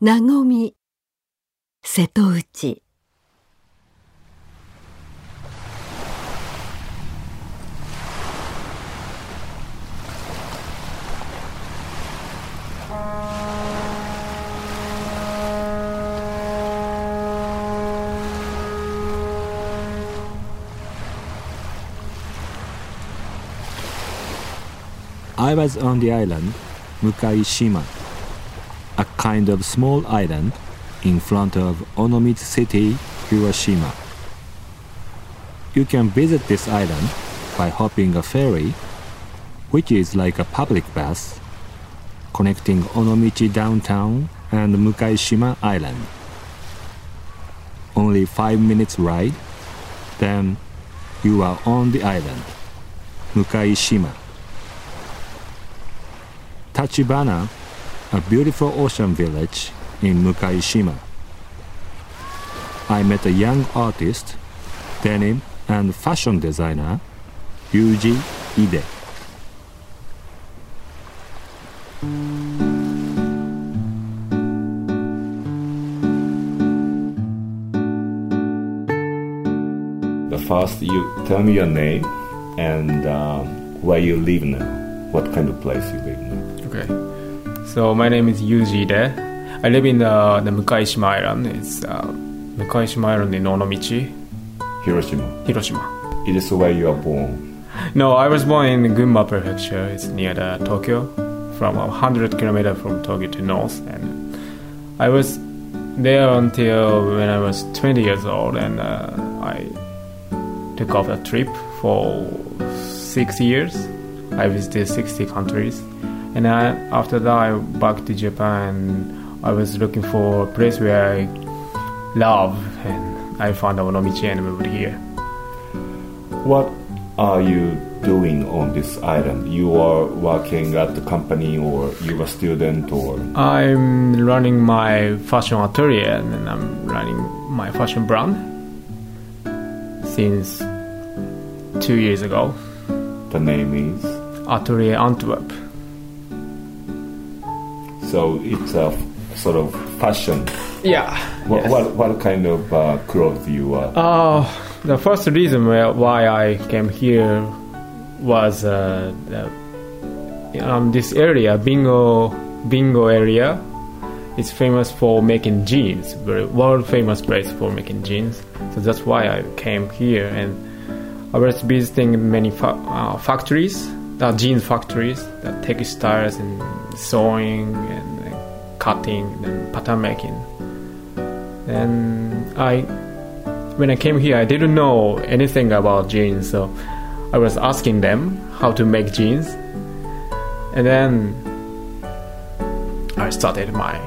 なごみ瀬戸内 I was on the island Mukaishima, a kind of small island in front of Onomichi City, Hiroshima. You can visit this island by hopping a ferry, which is like a public bus, connecting Onomichi downtown and Mukaishima Island. Only five minutes ride, then you are on the island, Mukaishima. Tachibana, a beautiful ocean village in Mukaishima. I met a young artist, denim and fashion designer, Yuji Ide. The first, you tell me your name and um, where you live now. What kind of place you live now? Okay. So my name is Yuji Ide. I live in the, the Mukaishima Island. It's uh, Mukaishima Island in Onomichi, Hiroshima. Hiroshima. It is where you are born. No, I was born in Gunma Prefecture. It's near the Tokyo, from 100 kilometers from Tokyo to north. And I was there until when I was 20 years old, and uh, I took off a trip for six years. I visited 60 countries, and I, after that, I back to Japan. I was looking for a place where I love, and I found Onomichi and moved here. What are you doing on this island? You are working at the company or you are a student or I'm running my fashion atelier and I'm running my fashion brand since two years ago. the name is? Atelier Antwerp. So it's a sort of fashion. Yeah. What, yes. what, what kind of uh, clothes you are? Uh, the first reason why- why I came here was uh, the, um, this area, Bingo, Bingo area, It's famous for making jeans. Very world famous place for making jeans. So that's why I came here, and I was visiting many fa- uh, factories, uh, jeans factories, the textiles and sewing and uh, cutting and pattern making. And I when I came here, I didn't know anything about jeans, so I was asking them how to make jeans, and then I started my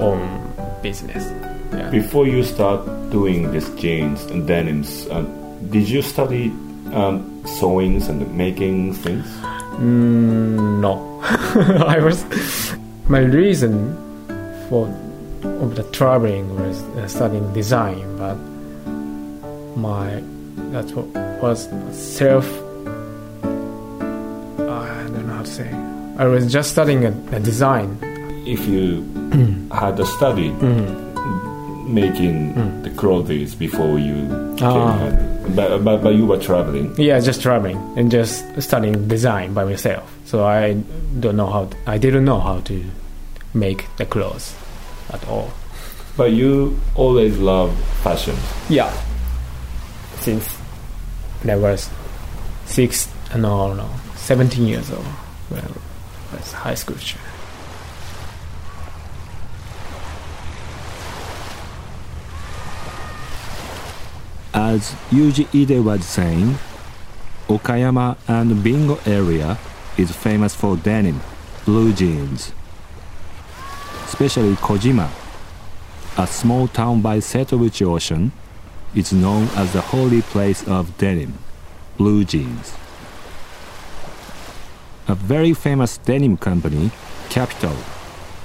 own business. Yeah. Before you start doing these jeans and denims, uh, did you study um, sewings and making things? Mm, no, I was. My reason for of the traveling was uh, studying design, but my that's what was self. I don't know how to say. I was just studying a, a design. If you had studied making the clothes before you Ah. came, but, but, but you were traveling. Yeah, just traveling and just studying design by myself. So I don't know how. I didn't know how to make the clothes at all. But you always love fashion. Yeah. Since when I was six, no, no, 17 years old. Well, was high school. As Yuji Ide was saying, Okayama and Bingo area is famous for denim, blue jeans. Especially Kojima, a small town by Setouchi Ocean, is known as the holy place of denim, blue jeans. A very famous denim company, Kapital,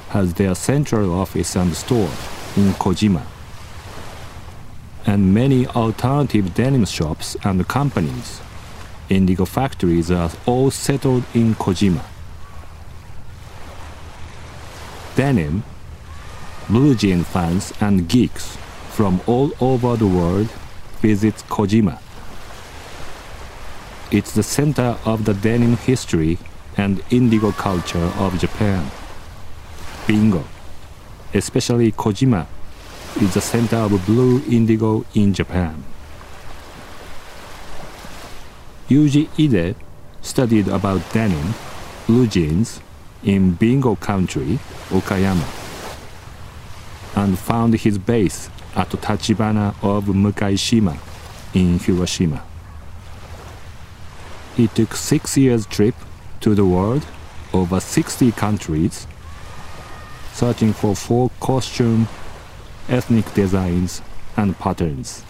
has their central office and store in Kojima and many alternative denim shops and companies. Indigo factories are all settled in Kojima. Denim Blue Jean fans and geeks from all over the world visit Kojima. It's the center of the denim history and indigo culture of Japan. Bingo, especially Kojima, is the center of blue indigo in Japan. Yuji Ide studied about denim, blue jeans, in Bingo Country, Okayama, and found his base at Tachibana of Mukaishima in Hiroshima. He took six years trip to the world over 60 countries, searching for folk costume, ethnic designs, and patterns.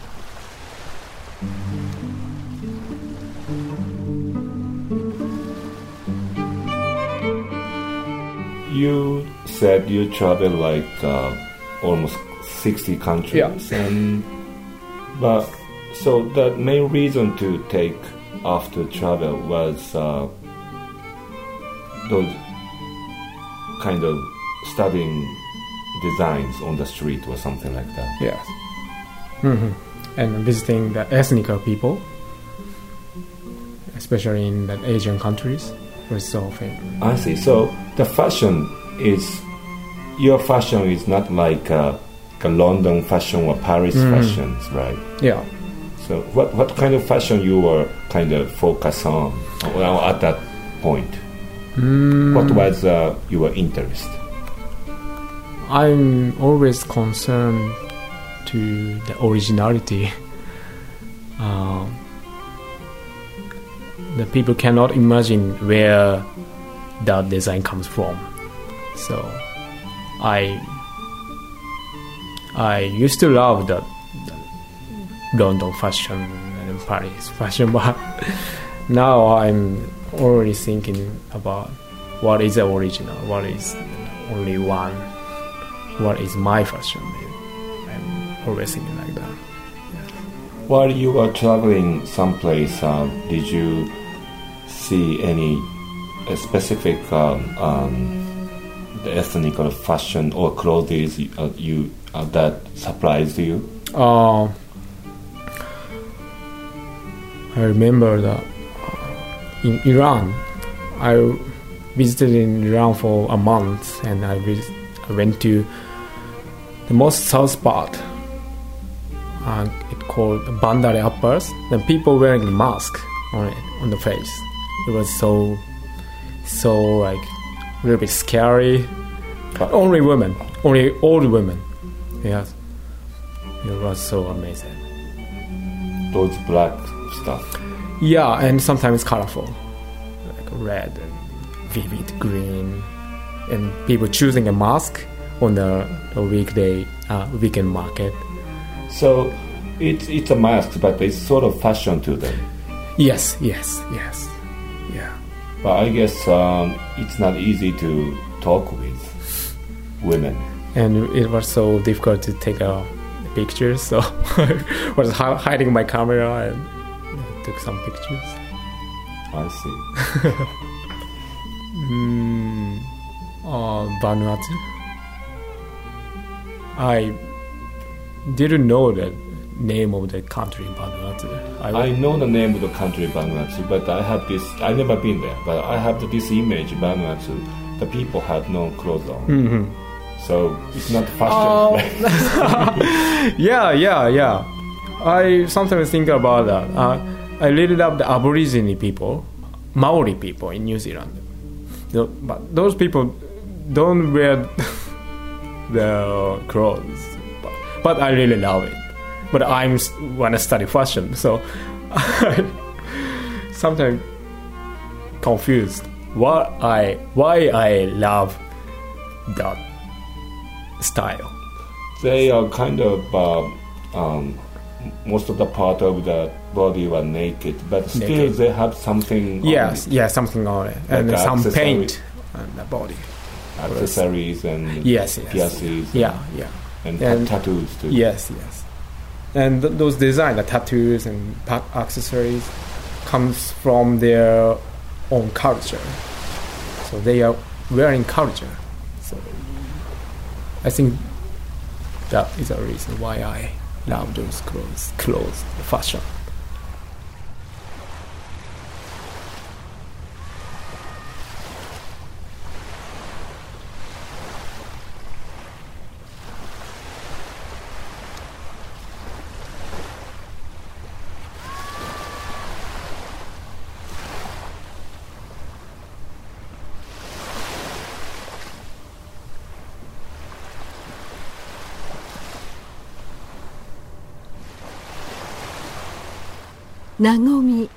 You said you travel like uh, almost 60 countries. Yeah. And, but so the main reason to take after travel was uh, those kind of studying designs on the street or something like that. Yes. hmm And visiting the ethnic people, especially in the Asian countries, was so famous. I see. So the fashion is your fashion is not like uh, a London fashion or Paris Mm. fashions, right? Yeah. So what what kind of fashion you were kind of focus on well, at that point? Mm, What was uh, your interest? I'm always concerned to the originality. Um, the people cannot imagine where that design comes from. So I I used to love the, that London fashion and Paris fashion, but now I'm already thinking about what is the original, what is only one what is my fashion. I'm always thinking like that. While you were traveling someplace, uh, did you see any uh, specific um, um, the ethnic or fashion or clothes you, uh, you uh, that surprised you? Uh, I remember that uh, in Iran, I visited in Iran for a month, and I, vis- I went to the most south part. Uh, it called Bandar Abbas. The people wearing the mask on it, on the face. It was so, so like a little bit scary. But only women, only old women. Yes, it was so amazing. Those black stuff. Yeah, and sometimes colorful, like red and vivid green, and people choosing a mask on the, weekday uh, weekend market. So it's it's a mask, but it's sort of fashion to them. Yes, yes, yes, yeah. But I guess um, it's not easy to talk with women. And it was so difficult to take a picture. so I was hiding my camera and took some pictures. I see. Mm, uh, Vanuatu. I didn't know the name of the country in Vanuatu. I know the name of the country Vanuatu, but I have this. I never been there, but I have this image Vanuatu. The people have no clothes on, Mhm. so it's not fashion. Oh. right? yeah, yeah, yeah. I sometimes think about that. Uh, I really love the Aborigine people, Maori people in New Zealand. But those people don't wear the clothes, but, but I really love it. But I'm want to study fashion, so I sometimes confused what I why I love that style. they are kind of uh, um, most of the part of the body were naked, but still Naked. they have something. on Yes, it, yeah, something on it, and some accessory. paint on the body. Accessories and Yes, yes. piercings. Yeah, yeah, and, And- tattoos too. yes, yes. And th- those design, the tattoos and pa- accessories, comes from their own culture. So they are wearing culture. So I think that is a reason why I love those clothes, clothes, fashion.「和み」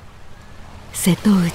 「瀬戸内」